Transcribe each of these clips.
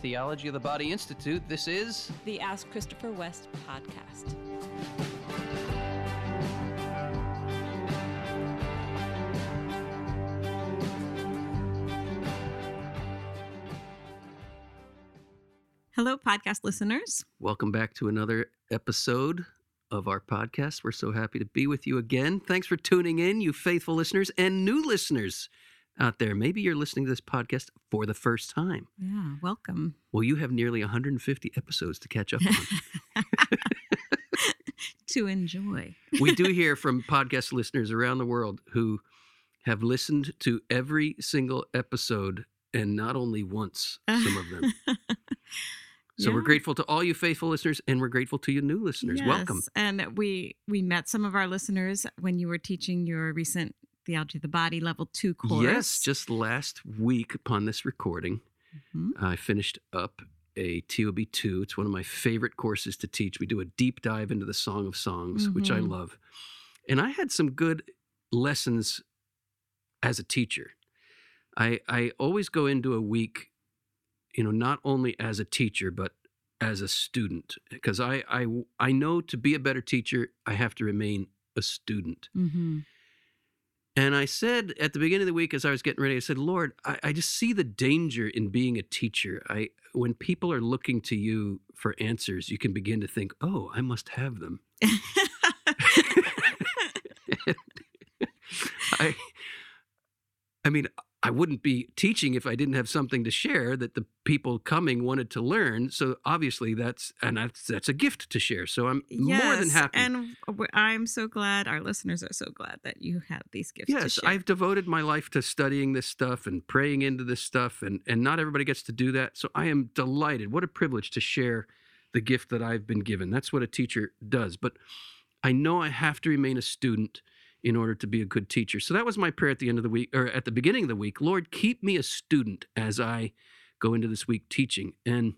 Theology of the Body Institute. This is the Ask Christopher West podcast. Hello, podcast listeners. Welcome back to another episode of our podcast. We're so happy to be with you again. Thanks for tuning in, you faithful listeners and new listeners out there. Maybe you're listening to this podcast for the first time. Yeah, welcome. Well, you have nearly 150 episodes to catch up on. to enjoy. we do hear from podcast listeners around the world who have listened to every single episode and not only once, some of them. So yeah. we're grateful to all you faithful listeners and we're grateful to you new listeners. Yes. Welcome. And we we met some of our listeners when you were teaching your recent Theology of the Body Level 2 course. Yes, just last week upon this recording, mm-hmm. I finished up a TOB 2. It's one of my favorite courses to teach. We do a deep dive into the Song of Songs, mm-hmm. which I mm-hmm. love. And I had some good lessons as a teacher. I, I always go into a week, you know, not only as a teacher, but as a student, because I, I, I know to be a better teacher, I have to remain a student. Mm-hmm. And I said at the beginning of the week, as I was getting ready, I said, Lord, I, I, just see the danger in being a teacher. I when people are looking to you for answers, you can begin to think, oh, I must have them. I I mean, I wouldn't be teaching if I didn't have something to share that the people coming wanted to learn. So obviously that's and that's that's a gift to share. So I'm yes, more than happy. And I'm so glad our listeners are so glad that you have these gifts. Yes, I've devoted my life to studying this stuff and praying into this stuff, and and not everybody gets to do that. So I am delighted. What a privilege to share the gift that I've been given. That's what a teacher does. But I know I have to remain a student in order to be a good teacher. So that was my prayer at the end of the week, or at the beginning of the week. Lord, keep me a student as I go into this week teaching. And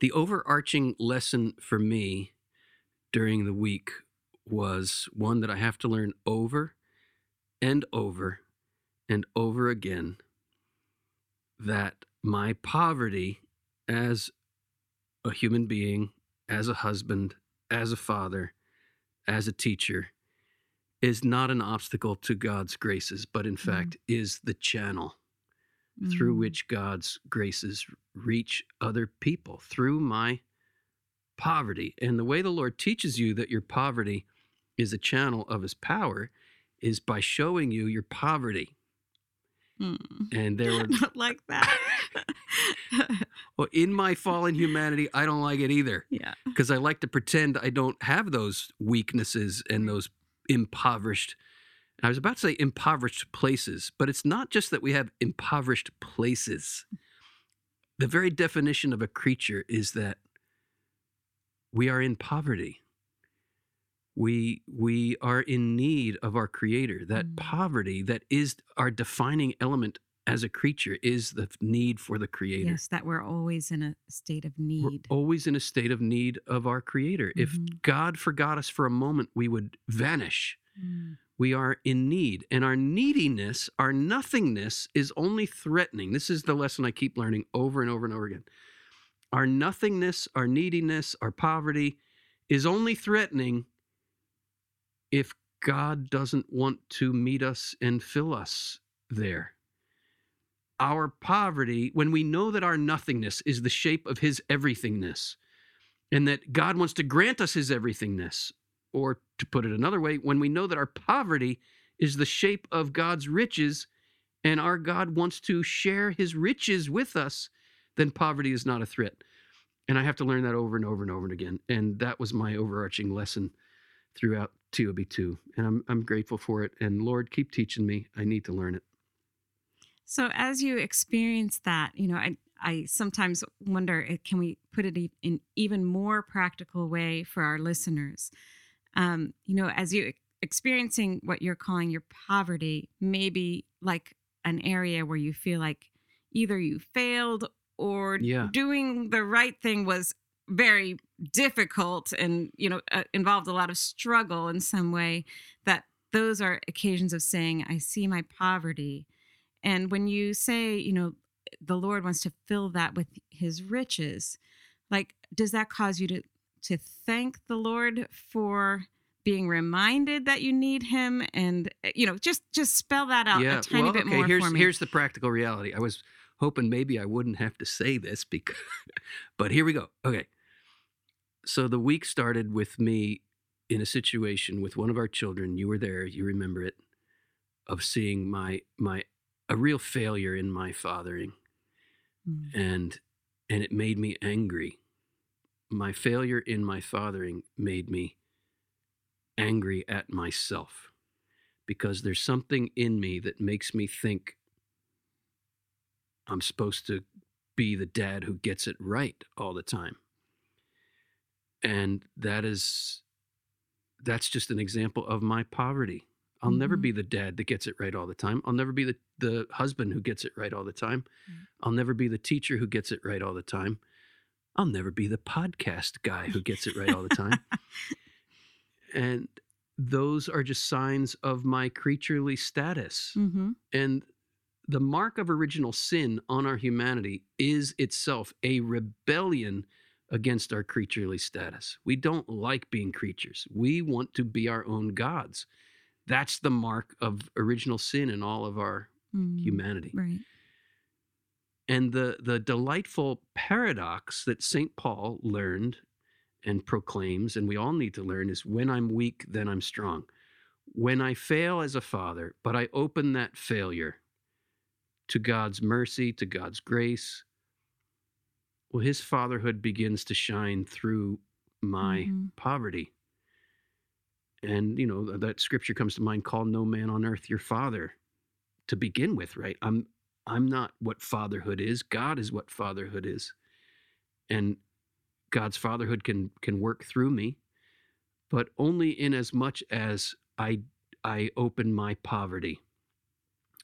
the overarching lesson for me during the week was one that I have to learn over and over and over again that my poverty as a human being, as a husband, as a father, as a teacher, is not an obstacle to God's graces, but in mm. fact is the channel mm. through which God's graces reach other people through my poverty. And the way the Lord teaches you that your poverty is a channel of his power is by showing you your poverty. Mm. And there were not like that. well, in my fallen humanity, I don't like it either. Yeah. Because I like to pretend I don't have those weaknesses and those impoverished. I was about to say impoverished places, but it's not just that we have impoverished places. The very definition of a creature is that we are in poverty. We we are in need of our creator. That mm. poverty that is our defining element as a creature is the need for the creator. Yes, that we're always in a state of need. We're always in a state of need of our creator. Mm-hmm. If God forgot us for a moment, we would vanish. Mm. We are in need, and our neediness, our nothingness is only threatening. This is the lesson I keep learning over and over and over again. Our nothingness, our neediness, our poverty is only threatening if God doesn't want to meet us and fill us there our poverty, when we know that our nothingness is the shape of his everythingness, and that God wants to grant us his everythingness, or to put it another way, when we know that our poverty is the shape of God's riches, and our God wants to share his riches with us, then poverty is not a threat. And I have to learn that over and over and over and again. And that was my overarching lesson throughout TOB2. And I'm, I'm grateful for it. And Lord, keep teaching me. I need to learn it. So as you experience that, you know, I I sometimes wonder, eh, can we put it in even more practical way for our listeners? Um, you know, as you experiencing what you're calling your poverty, maybe like an area where you feel like either you failed or yeah. doing the right thing was very difficult and you know uh, involved a lot of struggle in some way that those are occasions of saying i see my poverty and when you say, you know, the Lord wants to fill that with his riches. Like, does that cause you to to thank the Lord for being reminded that you need him and uh, you know just just spell that out yeah. a tiny well, bit okay. more here's for me here's the practical reality. I was hoping maybe I wouldn't have to say this because, but here we go. Okay. So the week started with me in a situation with one of our children. You were there. You remember it. Of seeing my my a real failure in my fathering, Mm. and and it made me angry. My failure in my fathering made me angry at myself because there's something in me that makes me think I'm supposed to be the dad who gets it right all the time. And that is that's just an example of my poverty. I'll never Mhm. be the dad that gets it right all the time. I'll never be the, the husband who gets it right all the time. Mm. I'll never be the teacher who gets it right all the time. I'll never be the podcast guy who gets it right all the time. and those are just signs of my creaturely status. Mhm. And the mark of original sin on our humanity is itself a rebellion against our creaturely status. We don't like being creatures. We want to be our own gods. That's the mark of original sin in all of our Mm. humanity. right And the the delightful paradox that St. Paul learned and proclaims, and we all need to learn, is when I'm weak, then I'm strong. When I fail as a father, but I open that failure to God's mercy, to God's grace, well, his fatherhood begins to shine through my Mhm. poverty. And, you know, that scripture comes to mind call no man on earth your father to begin with, right? I'm I'm not what fatherhood is. God is what fatherhood is. And God's fatherhood can can work through me, but only in as much as I I open my poverty.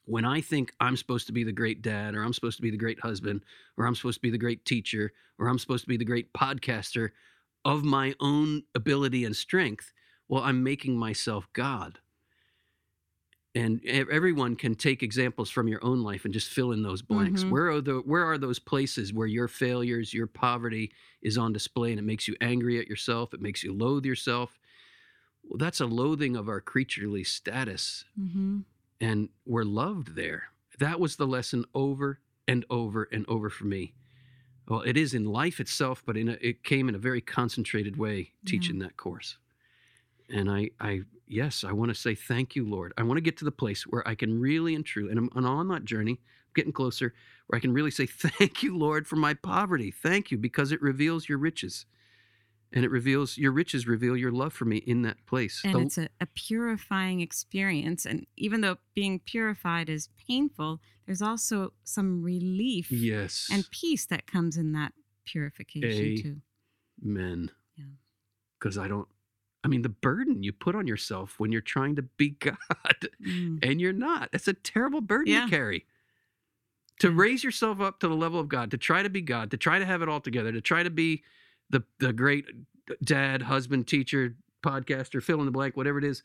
When I think I'm supposed to be the great dad, or I'm supposed to be the great husband, or I'm supposed to be the great teacher, or I'm supposed to be the great podcaster of my own ability and strength, well, I'm making myself God and everyone can take examples from your own life and just fill in those blanks. Mhm. where are the where are those places where your failures your poverty is on display and it makes you angry at yourself it makes you loathe yourself? Well that's a loathing of our creaturely status Mhm. and we're loved there. That was the lesson over and over and over for me. Well it is in life itself but in a, it came in a very concentrated way teaching that course and i i yes i want to say thank you lord i want to get to the place where i can really and truly and i'm, and on that journey getting closer where i can really say thank you lord for my poverty thank you because it reveals your riches and it reveals your riches reveal your love for me in that place and The- it's a, a purifying experience and even though being purified is painful there's also some relief yes and peace that comes in that purification A- too men. Yeah. Because I don't, I mean, the burden you put on yourself when you're trying to be God Mm. and you're not. That's a terrible burden Yeah. to carry. To raise yourself up to the level of God, to try to be God, to try to have it all together, to try to be the, the great dad, husband, teacher, podcaster, fill in the blank, whatever it is.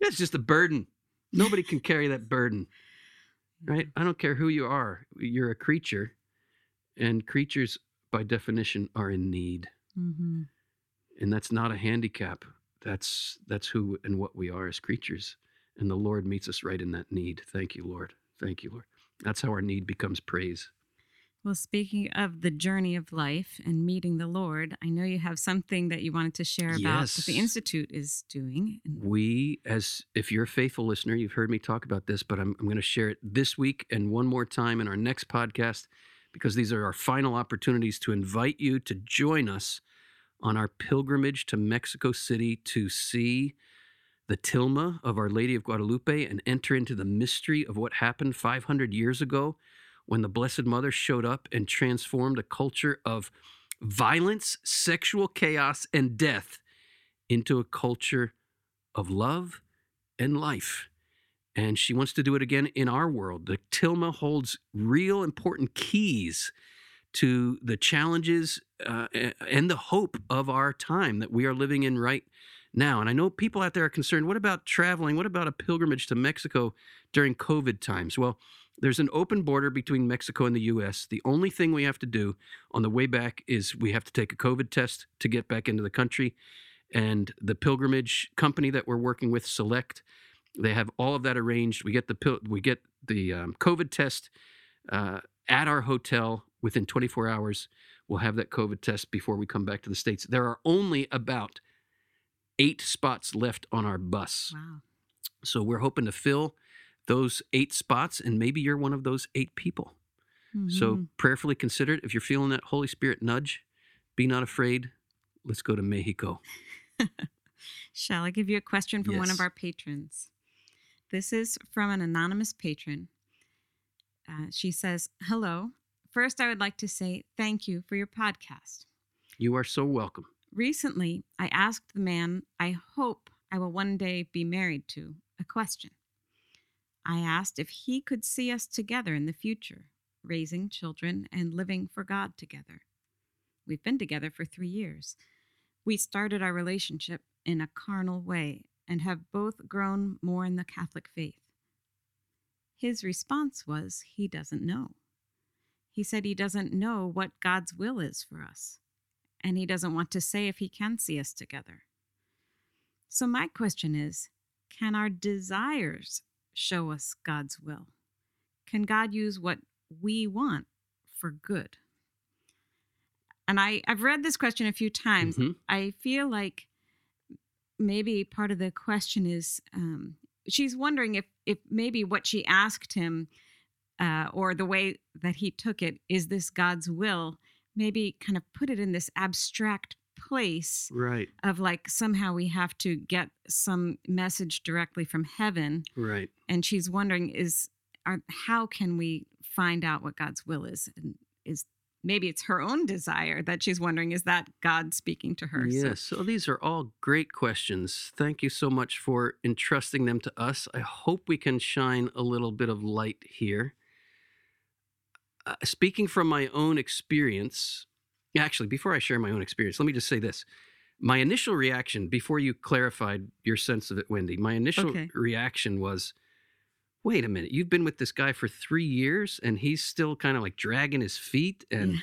That's just a burden. Nobody can carry that burden, right? I don't care who you are. You're a creature, and creatures, by definition, are in need hmm and that's not a handicap that's that's who and what we are as creatures and the lord meets us right in that need. Thank you lord. Thank you lord. That's how our need becomes praise. Well speaking of the journey of life and meeting the lord i know you have something that you wanted to share about that the institute is doing we as if you're a faithful listener you've heard me talk about this but i'm, I'm going to share it this week and one more time in our next podcast because these are our final opportunities to invite you to join us on our pilgrimage to mexico city to see the tilma of our lady of guadalupe and enter into the mystery of what happened 500 years ago when the blessed mother showed up and transformed a culture of violence sexual chaos and death into a culture of love and life. And she wants to do it again in our world. The Tilma holds real important keys to the challenges uh, and the hope of our time that we are living in right now. And I know people out there are concerned what about traveling? What about a pilgrimage to Mexico during COVID times? Well, There's an open border between Mexico and the US. The only thing we have to do on the way back is we have to take a COVID test to get back into the country. And the pilgrimage company that we're working with, Select, they have all of that arranged. We get the we get the um, COVID test uh, at our hotel within 24 hours. We'll have that COVID test before we come back to the states. There are only about eight spots left on our bus. Wow. So we're hoping to fill those eight spots, and maybe you're one of those eight people. So Mhm. prayerfully consider it. If you're feeling that Holy Spirit nudge, be not afraid. Let's go to Mexico. Shall I give you a question from one of our patrons? This is from an anonymous patron. Uh, she says, Hello. First, I would like to say thank you for your podcast. You are so welcome. Recently, I asked the man I hope I will one day be married to a question. I asked if he could see us together in the future, raising children and living for God together. We've been together for three years. We started our relationship in a carnal way and have both grown more in the Catholic faith. His response was he doesn't know. He said he doesn't know what God's will is for us and he doesn't want to say if he can see us together. So, my question is can our desires show us God's will? Can God use what we want for good? And I, I've read this question a few times. Mhm. I feel like maybe part of the question is um, she's wondering if, if maybe what she asked him uh, or the way that he took it is this God's will maybe kind of put it in this abstract place Right, of like somehow we have to get some message directly from heaven right. and she's wondering is are, how can we find out what god's will is and is maybe it's her own desire that she's wondering is that god speaking to her So- Yes. So these are all great questions. Thank you so much for entrusting them to us. I hope we can shine a little bit of light here. Uh, speaking from my own experience, actually, before I share my own experience, let me just say this. My initial reaction, before you clarified your sense of it, Wendy, my initial Okay. reaction was, wait a minute, you've been with this guy for three years and he's still kind of like dragging his feet and Yeah.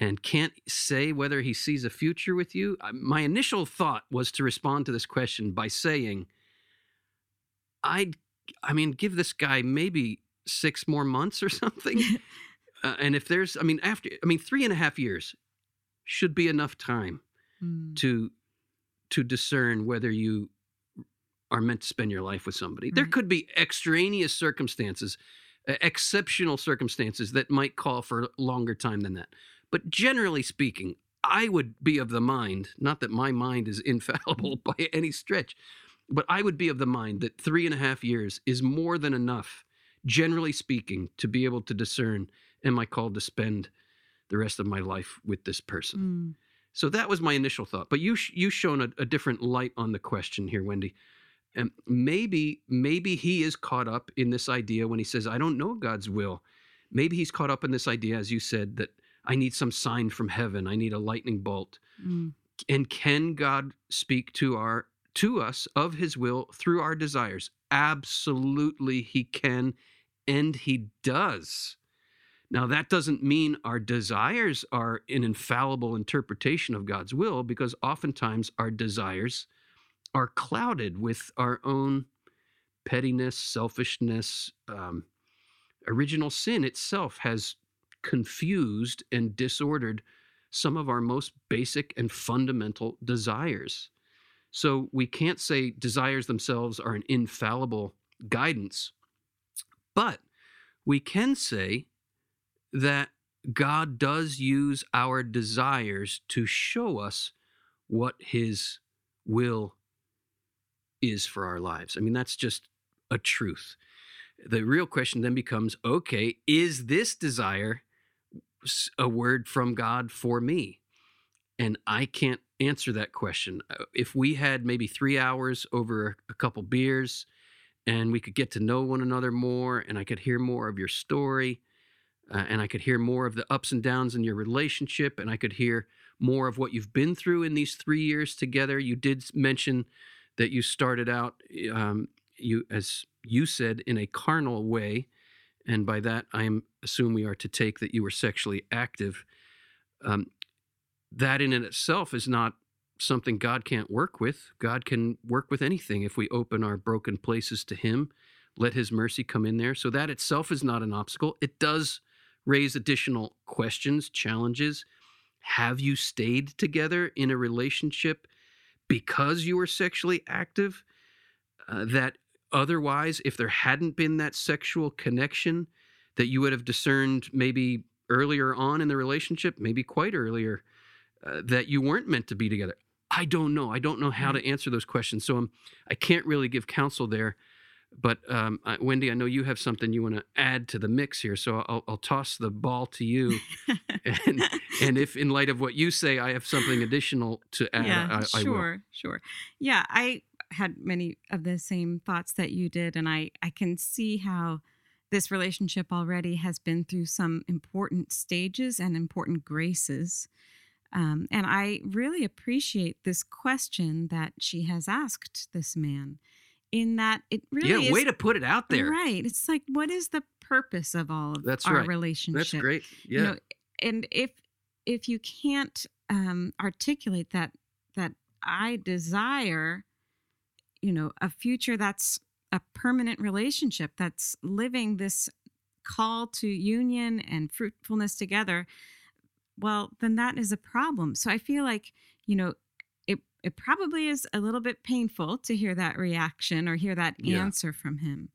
and can't say whether he sees a future with you. My initial thought was to respond to this question by saying, I'd, I mean, give this guy maybe six more months or something. uh, and if there's, I mean, after, I mean, three and a half years should be enough time Mm. to to discern whether you are meant to spend your life with somebody. There could be extraneous circumstances, uh, exceptional circumstances that might call for longer time than that. But generally speaking, I would be of the mind, not that my mind is infallible by any stretch, but I would be of the mind that three and a half years is more than enough, generally speaking, to be able to discern am I called to spend the rest of my life with this person? Mm. So that was my initial thought. But you you shown a, a different light on the question here, Wendy. And maybe maybe he is caught up in this idea when he says, "I don't know God's will." Maybe he's caught up in this idea, as you said, that I need some sign from heaven. I need a lightning bolt. Mm. And can God speak to our to us of His will through our desires? Absolutely, He can, and He does. Now, that doesn't mean our desires are an infallible interpretation of God's will, because oftentimes our desires are clouded with our own pettiness, selfishness. Um, original sin itself has confused and disordered some of our most basic and fundamental desires. So we can't say desires themselves are an infallible guidance, but we can say that God does use our desires to show us what His will is for our lives. I mean, that's just a truth. The real question then becomes okay, is this desire a word from God for me? And I can't answer that question. Uh, If we had maybe three hours over a couple beers and we could get to know one another more and I could hear more of your story, uh, and I could hear more of the ups and downs in your relationship, and I could hear more of what you've been through in these three years together. You did mention that you started out, um, you as you said, in a carnal way, and by that I assume we are to take that you were sexually active. Um, that in and itself is not something God can't work with. God can work with anything if we open our broken places to Him, let His mercy come in there. So that itself is not an obstacle. It does raise additional questions, challenges. Have you stayed together in a relationship because you were sexually active? Uh, that otherwise, if there hadn't been that sexual connection, that you would have discerned maybe earlier on in the relationship, maybe quite earlier, uh, that you weren't meant to be together. I don't know. I don't know how to answer those questions. So I'm, I can't really give counsel there. But um, I, Wendy, I know you have something you want to add to the mix here. So I'll, I'll toss the ball to you. and, and if, in light of what you say, I have something additional to add, yeah, I, I sure, will. sure. Yeah, I had many of the same thoughts that you did, and I I can see how this relationship already has been through some important stages and important graces. Um, and I really appreciate this question that she has asked this man, in that it really yeah, way to put it out there. right. It's like, what is the purpose of all of That's our right. relationship? That's great. Yeah. you know and if if you can't um articulate that that i desire you know a future that's a permanent relationship that's living this call to union and fruitfulness together well then that is a problem so i feel like you know it it probably is a little bit painful to hear that reaction or hear that Yeah. answer from him.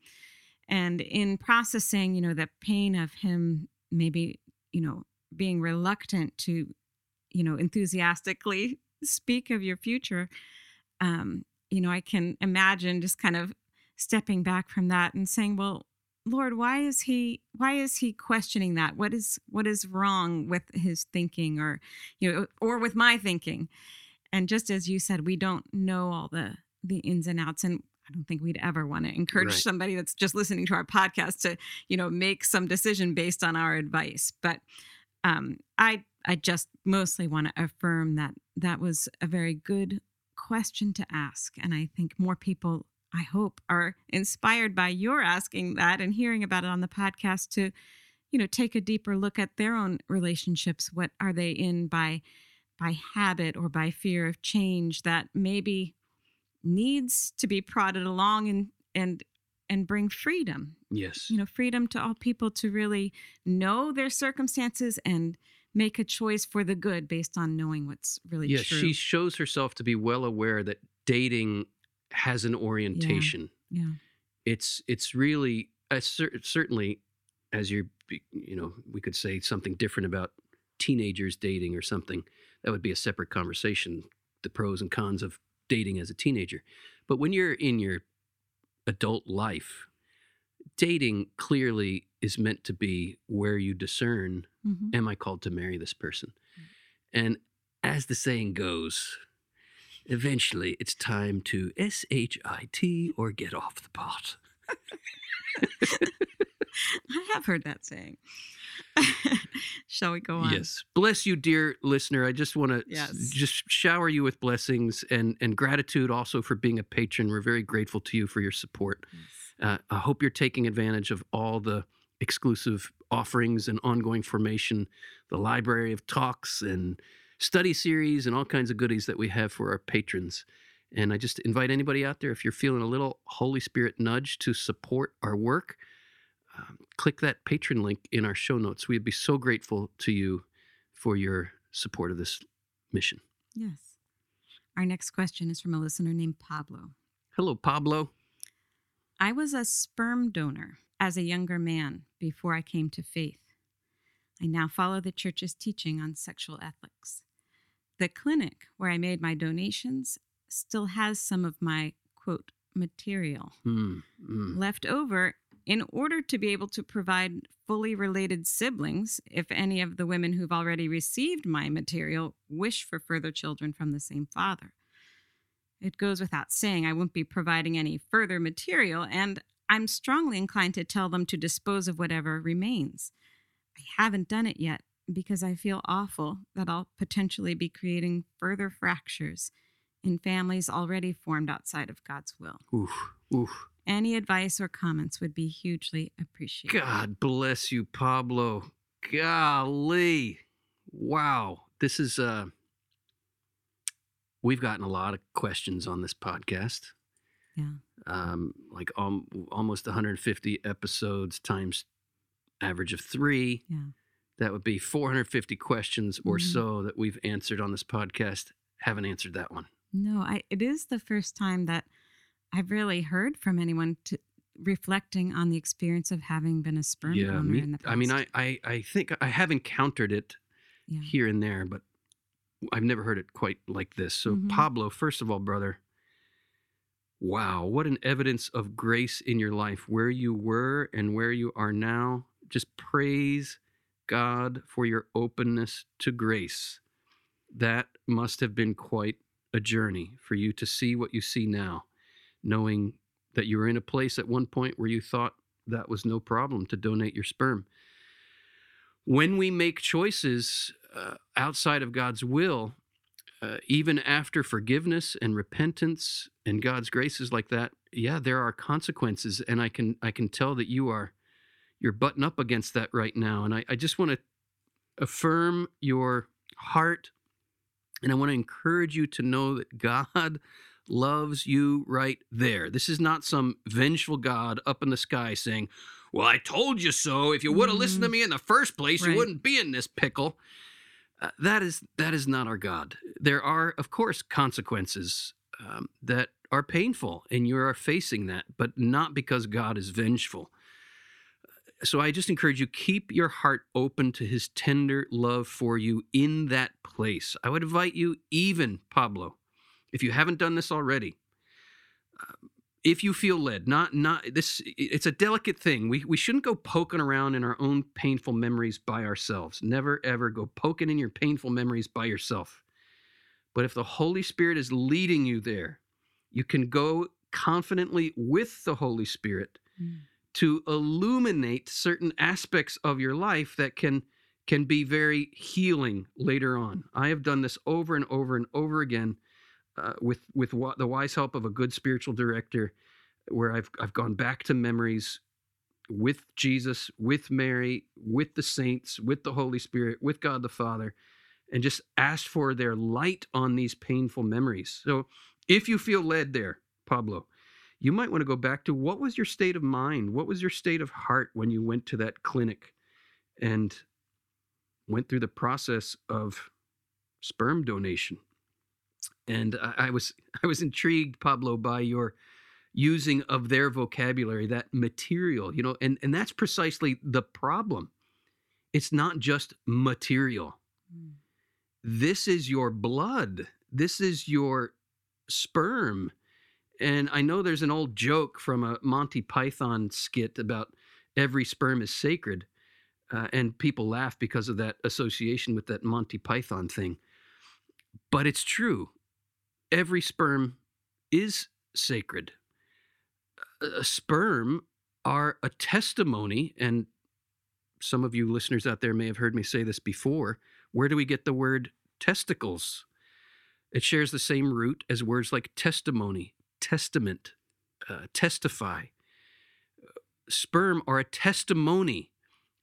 And in processing you know the pain of him maybe you know being reluctant to you know enthusiastically speak of your future um you know i can imagine just kind of stepping back from that and saying well lord why is he why is he questioning that? What is what is wrong with his thinking or you know or with my thinking and just as you said we don't know all the the ins and outs and i don't think we'd ever want to encourage Right. somebody that's just listening to our podcast to you know make some decision based on our advice but um i i just mostly want to affirm that that was a very good question to ask and i think more people i hope are inspired by your asking that and hearing about it on the podcast to you know take a deeper look at their own relationships what are they in by by habit or by fear of change that maybe needs to be prodded along and and and bring freedom yes. you know freedom to all people to really know their circumstances and make a choice for the good based on knowing what's really yeah, true she shows herself to be well aware that dating has an orientation. yeah It's it's really uh, cer- certainly as you're you know we could say something different about teenagers dating or something that would be a separate conversation the pros and cons of dating as a teenager but when you're in your adult life dating clearly is meant to be where you discern Mhm. am I called to marry this person? And as the saying goes, eventually it's time to S H I T or get off the pot. i have heard that saying shall we go on Yes. Bless you, dear listener. I just want to Yes. just shower you with blessings and, and gratitude also for being a patron. We're very grateful to you for your support. Yes. Uh, I hope you're taking advantage of all the exclusive offerings and ongoing formation, the library of talks and study series, and all kinds of goodies that we have for our patrons. And I just invite anybody out there, if you're feeling a little Holy Spirit nudge to support our work, um, click that patron link in our show notes. We'd be so grateful to you for your support of this mission. yes our next question is from a listener named pablo Hello, Pablo. I was a sperm donor as a younger man before I came to faith. I now follow the church's teaching on sexual ethics. The clinic where I made my donations still has some of my quote material Hmm. hmm. left over in order to be able to provide fully related siblings if any of the women who've already received my material wish for further children from the same father. It goes without saying I won't be providing any further material, and I'm strongly inclined to tell them to dispose of whatever remains. I haven't done it yet because I feel awful that I'll potentially be creating further fractures in families already formed outside of God's will. Oof. Oof. Any advice or comments would be hugely appreciated. God bless you, Pablo. Golly. Wow. This is uh we've gotten a lot of questions on this podcast. Yeah. Um like um, almost 150 episodes times average of 3. Yeah. That would be 450 questions or Mhm. so that we've answered on this podcast. Haven't answered that one. No, I, it is the first time that I've really heard from anyone to, reflecting on the experience of having been a sperm yeah, donor me, in the past. I mean I, I I think I have encountered it yeah. here and there, but I've never heard it quite like this. So, Mhm. Pablo, first of all, brother, wow, what an evidence of grace in your life, where you were and where you are now. Just praise God for your openness to grace. That must have been quite a journey for you to see what you see now, knowing that you were in a place at one point where you thought that was no problem to donate your sperm. When we make choices uh, outside of God's will, uh, even after forgiveness and repentance and God's graces like that, yeah, there are consequences, and I can I can tell that you are you're button up against that right now, and I, I just want to affirm your heart, and I want to encourage you to know that God loves you right there. This is not some vengeful God up in the sky saying, well, I told you so. If you would have listened to Mhm. me in the first place, you wouldn't be in this pickle. Uh, that is that is not our God. There are, of course, consequences um, that are painful, and you are facing that, but not because God is vengeful. So I just encourage you keep your heart open to His tender love for you in that place. I would invite you, even Pablo, if you haven't done this already, if you feel led not not this it's a delicate thing we we shouldn't go poking around in our own painful memories by ourselves never ever go poking in your painful memories by yourself but if the holy spirit is leading you there you can go confidently with the holy spirit Mm. To illuminate certain aspects of your life that can can be very healing later on i have done this over and over and over again uh, with with the wise help of a good spiritual director, where I've I've gone back to memories with Jesus, with Mary, with the saints, with the Holy Spirit, with God the Father, and just asked for their light on these painful memories. So, if you feel led there, Pablo, you might want to go back to what was your state of mind, what was your state of heart when you went to that clinic, and went through the process of sperm donation and I, I was I was intrigued, Pablo, by your using of their vocabulary, that material, you know, and and that's precisely the problem. It's not just material. Mm. This is your blood. This is your sperm. And I know there's an old joke from a Monty Python skit about every sperm is sacred. Uh, and people laugh because of that association with that Monty Python thing. But it's true every sperm is sacred. A sperm are a testimony, and some of you listeners out there may have heard me say this before. Where do we get the word testicles? It shares the same root as words like testimony, testament, uh, testify. Sperm are a testimony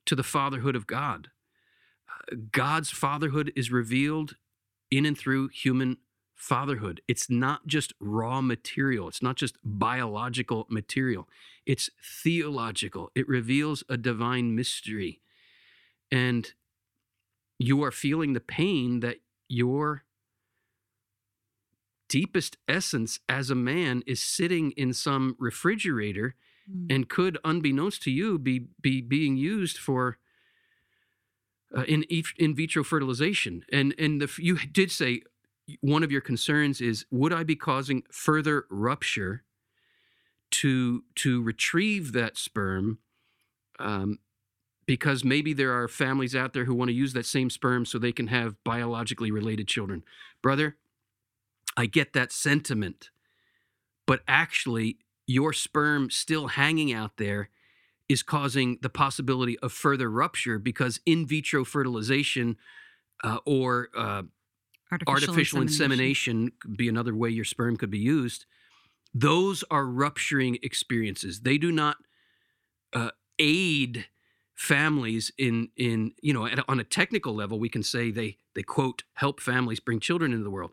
to the fatherhood of God. God's fatherhood is revealed in and through human fatherhood. It's not just raw material, it's not just biological material, it's theological. It reveals a divine mystery. And you are feeling the pain that your deepest essence as a man is sitting in some refrigerator Mm. and could, unbeknownst to you, be, be being used for uh, in in vitro fertilization. And and the, you did say one of your concerns is would I be causing further rupture to to retrieve that sperm? Um, because maybe there are families out there who want to use that same sperm so they can have biologically related children. Brother, I get that sentiment, but actually, your sperm still hanging out there is causing the possibility of further rupture because in vitro fertilization uh, or uh, Artificial, artificial insemination. could be another way your sperm could be used those are rupturing experiences. They do not uh, aid families in in you know at, on a technical level. We can say they they quote help families bring children into the world,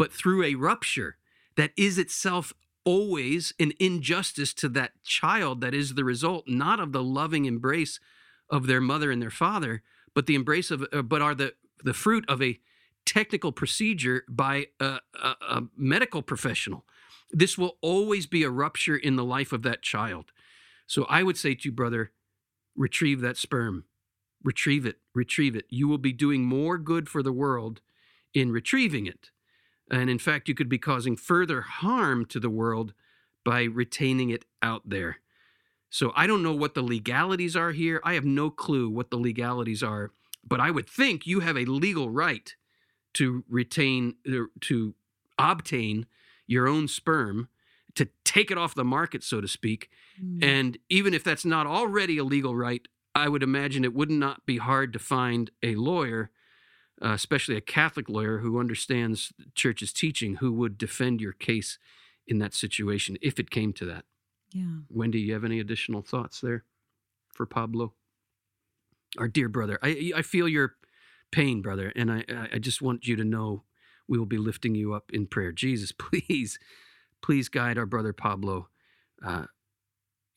but through a rupture that is itself always an injustice to that child that is the result not of the loving embrace of their mother and their father but the embrace of uh, but are the the fruit of a technical procedure by a, a, a medical professional. This will always be a rupture in the life of that child. So i would say to you brother retrieve that sperm. Retrieve it. Retrieve it. You will be doing more good for the world in retrieving it and in fact, you could be causing further harm to the world by retaining it out there. So I don't know what the legalities are here. I have no clue what the legalities are, but I would think you have a legal right to retain, uh, to obtain your own sperm, to take it off the market, so to speak. Mm. And even if that's not already a legal right, I would imagine it would not be hard to find a lawyer uh, especially a Catholic lawyer who understands church's teaching, who would defend your case in that situation if it came to that. Yeah. Wendy, you have any additional thoughts there for Pablo? Our dear brother, I I feel your pain, brother, and I I just want you to know we will be lifting you up in prayer. Jesus, please, please guide our brother Pablo. Uh,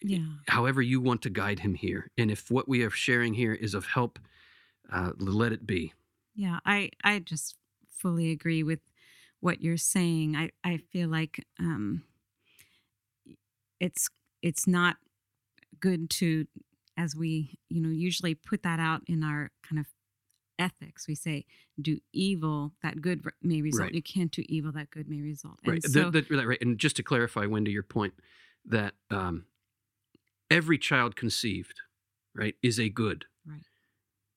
yeah. However you want to guide him here, and if what we are sharing here is of help, uh, let it be. Yeah, I I just fully agree with what you're saying. I I feel like um it's it's not good to as we, you know, usually put that out in our kind of ethics. We say, do evil that good may result. Right. You can't do evil that good may result. And right. So, the, the, right. And just to clarify, Wendy, your point that um, every child conceived, right, is a good.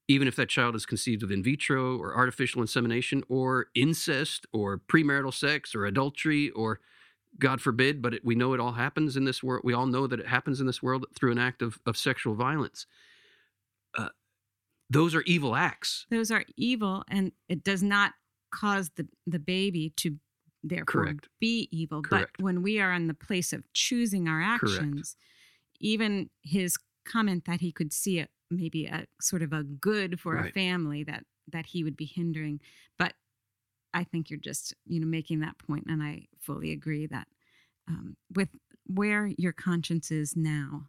Even if that child is conceived of in vitro or artificial insemination or incest or premarital sex or adultery or God forbid, but it, we know it all happens in this world. We all know that it happens in this world through an act of, of sexual violence. Uh, those are evil acts. Those are evil, and it does not cause the, the baby to therefore Correct. be evil. Correct. But when we are in the place of choosing our actions, Correct. even his comment that he could see it maybe a sort of a good for right. a family that that he would be hindering but i think you're just you know making that point and i fully agree that um, with where your conscience is now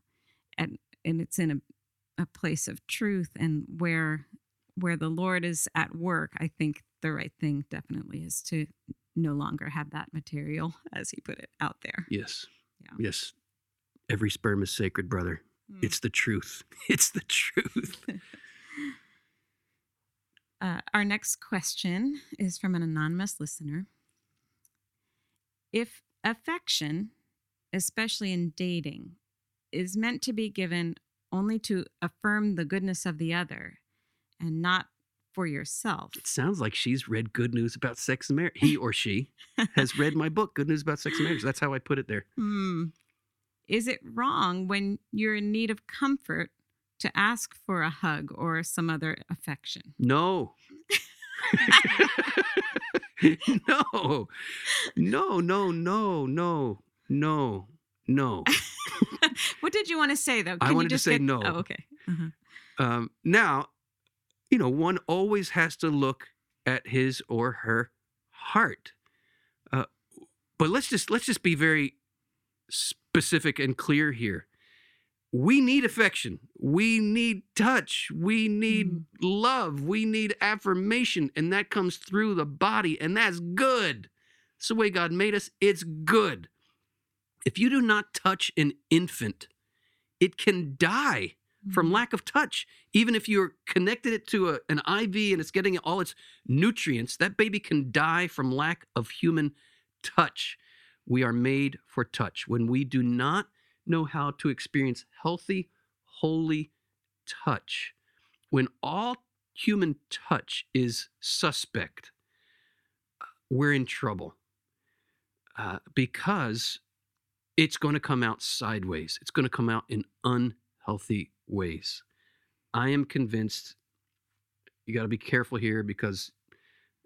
and and it's in a, a place of truth and where where the lord is at work i think the right thing definitely is to no longer have that material as he put it out there yes yeah. yes every sperm is sacred brother Mm. It's the truth. It's the truth. uh, our next question is from an anonymous listener. If affection, especially in dating, is meant to be given only to affirm the goodness of the other and not for yourself. It sounds like she's read Good News About Sex and Marriage. He or she has read my book, Good News About Sex and Marriage. That's how I put it there. Hmm. Is it wrong when you're in need of comfort to ask for a hug or some other affection? No. no. No, no, no, no, no, no. what did you want to say though? Can I wanted to say get... no. Oh, okay. Uh-huh. Um, now, you know, one always has to look at his or her heart. Uh, but let's just let's just be very specific and clear here. We need affection. We need touch. We need mm. love. We need affirmation. And that comes through the body. And that's good. It's the way God made us. It's good. If you do not touch an infant, it can die mm. from lack of touch. Even if you're connected it to a, an IV and it's getting all its nutrients, that baby can die from lack of human touch. We are made for touch. When we do not know how to experience healthy, holy touch, when all human touch is suspect, we're in trouble uh, because it's going to come out sideways. It's going to come out in unhealthy ways. I am convinced. You got to be careful here because,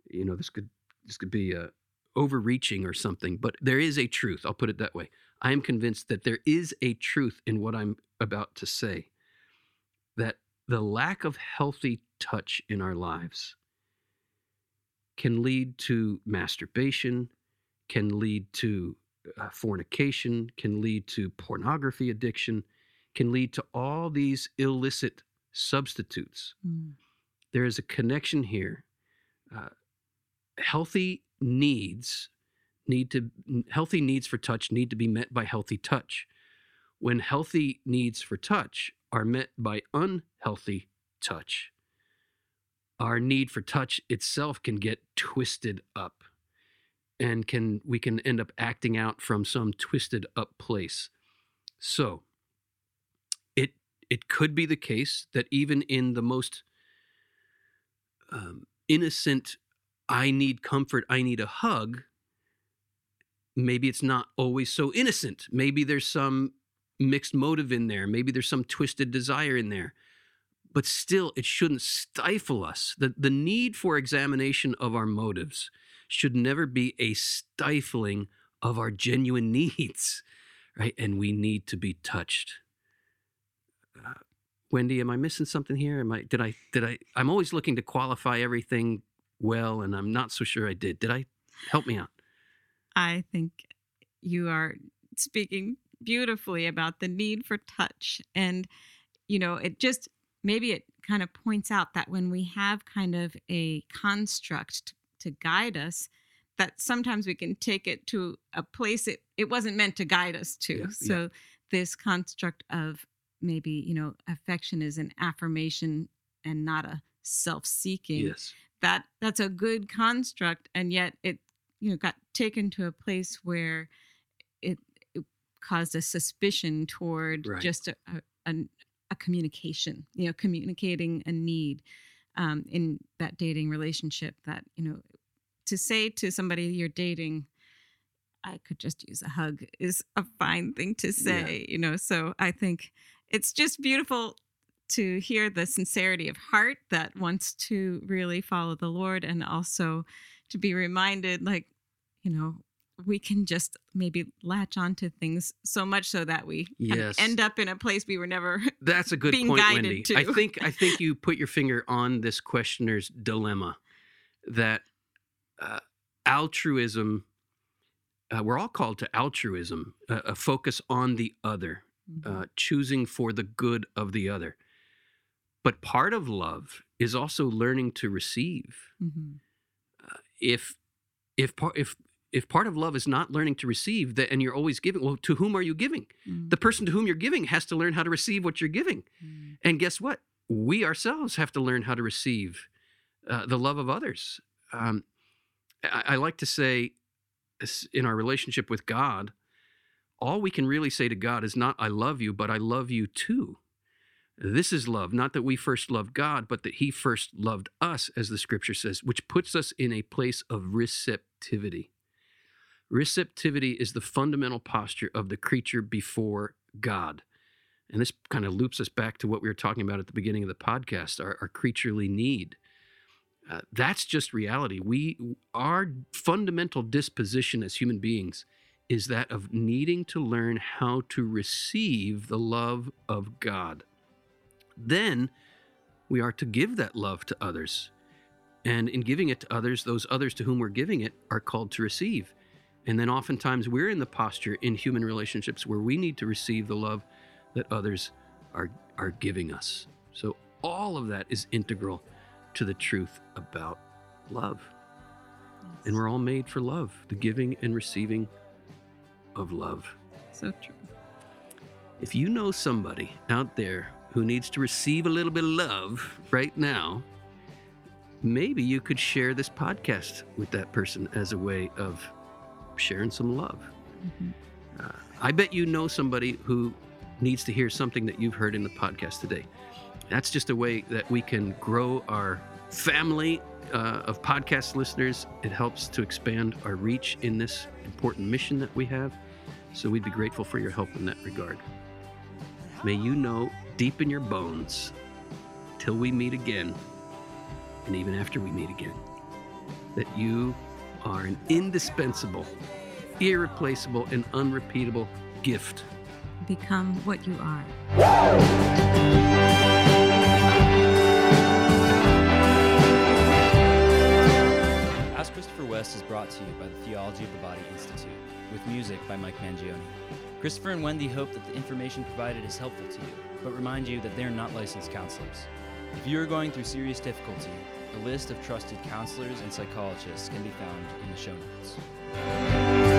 you know, this could this could be a overreaching or something, but there is a truth. I'll put it that way. I am convinced that there is a truth in what I'm about to say. That the lack of healthy touch in our lives can lead to masturbation, can lead to uh, fornication, can lead to pornography addiction, can lead to all these illicit substitutes. Mm. There is a connection here. Uh, healthy needs need to healthy needs for touch need to be met by healthy touch. When healthy needs for touch are met by unhealthy touch, our need for touch itself can get twisted up and can we can end up acting out from some twisted up place. So, it it could be the case that even in the most um, innocent I need comfort, I need a hug, maybe it's not always so innocent. Maybe there's some mixed motive in there. Maybe there's some twisted desire in there. But still, it shouldn't stifle us. The, the need for examination of our motives should never be a stifling of our genuine needs, right? And we need to be touched. Uh, Wendy, am I missing something here? Am I did I did I I'm always looking to qualify everything well and I'm not so sure I did. Did I help me out? I think you are speaking beautifully about the need for touch. And, you know, it just maybe it kind of points out that when we have kind of a construct to, to guide us, that sometimes we can take it to a place it, it wasn't meant to guide us to. Yeah, so, this construct of maybe, you know, affection is an affirmation and not a self seeking Yes. That that's a good construct and yet it you know got taken to a place where it, it caused a suspicion toward Right. just a, a, a, a communication you know communicating a need um, in that dating relationship that you know to say to somebody you're dating i could just use a hug is a fine thing to say you know so i think it's just beautiful to hear the sincerity of heart that wants to really follow the Lord and also to be reminded, like, you know, we can just maybe latch onto things so much so that we kind of Yes. end up in a place we were never. That's a good being point, guided Wendy. to. I think I think you put your finger on this questioner's dilemma that uh, altruism. Uh, we're all called to altruism, uh, a focus on the other, uh, choosing for the good of the other. But part of love is also learning to receive. Mhm. If if part if if part of love is not learning to receive, that and you're always giving, well, to whom are you giving? Mm, The person to whom you're giving has to learn how to receive what you're giving. mm, And guess what? We ourselves have to learn how to receive uh, the love of others. Um, I, I like to say, in our relationship with God, all we can really say to God is not, I love you, but I love you too. This is love, not that we first loved God, but that He first loved us, as the scripture says, which puts us in a place of receptivity. Receptivity is the fundamental posture of the creature before God. And this kind of loops us back to what we were talking about at the beginning of the podcast our, our creaturely need. Uh, that's just reality. We, our fundamental disposition as human beings is that of needing to learn how to receive the love of God. Then we are to give that love to others. And in giving it to others, those others to whom we're giving it are called to receive. And then oftentimes we're in the posture in human relationships where we need to receive the love that others are, are giving us. So all of that is integral to the truth about love. And we're all made for love, the giving and receiving of love. so true. If you know somebody out there who needs to receive a little bit of love right now, maybe you could share this podcast with that person as a way of sharing some love. Mhm. Uh, I bet you know somebody who needs to hear something that you've heard in the podcast today. That's just a way that we can grow our family uh, of podcast listeners. It helps to expand our reach in this important mission that we have. So we'd be grateful for your help in that regard. May you know deep in your bones, till we meet again, and even after we meet again, that you are an indispensable, irreplaceable, and unrepeatable gift. Become what you are. Ask Christopher West is brought to you by the Theology of the Body Institute, with music by Mike Mangione. Christopher and Wendy hope that the information provided is helpful to you, but remind you that they are not licensed counselors. If you are going through serious difficulty, a list of trusted counselors and psychologists can be found in the show notes.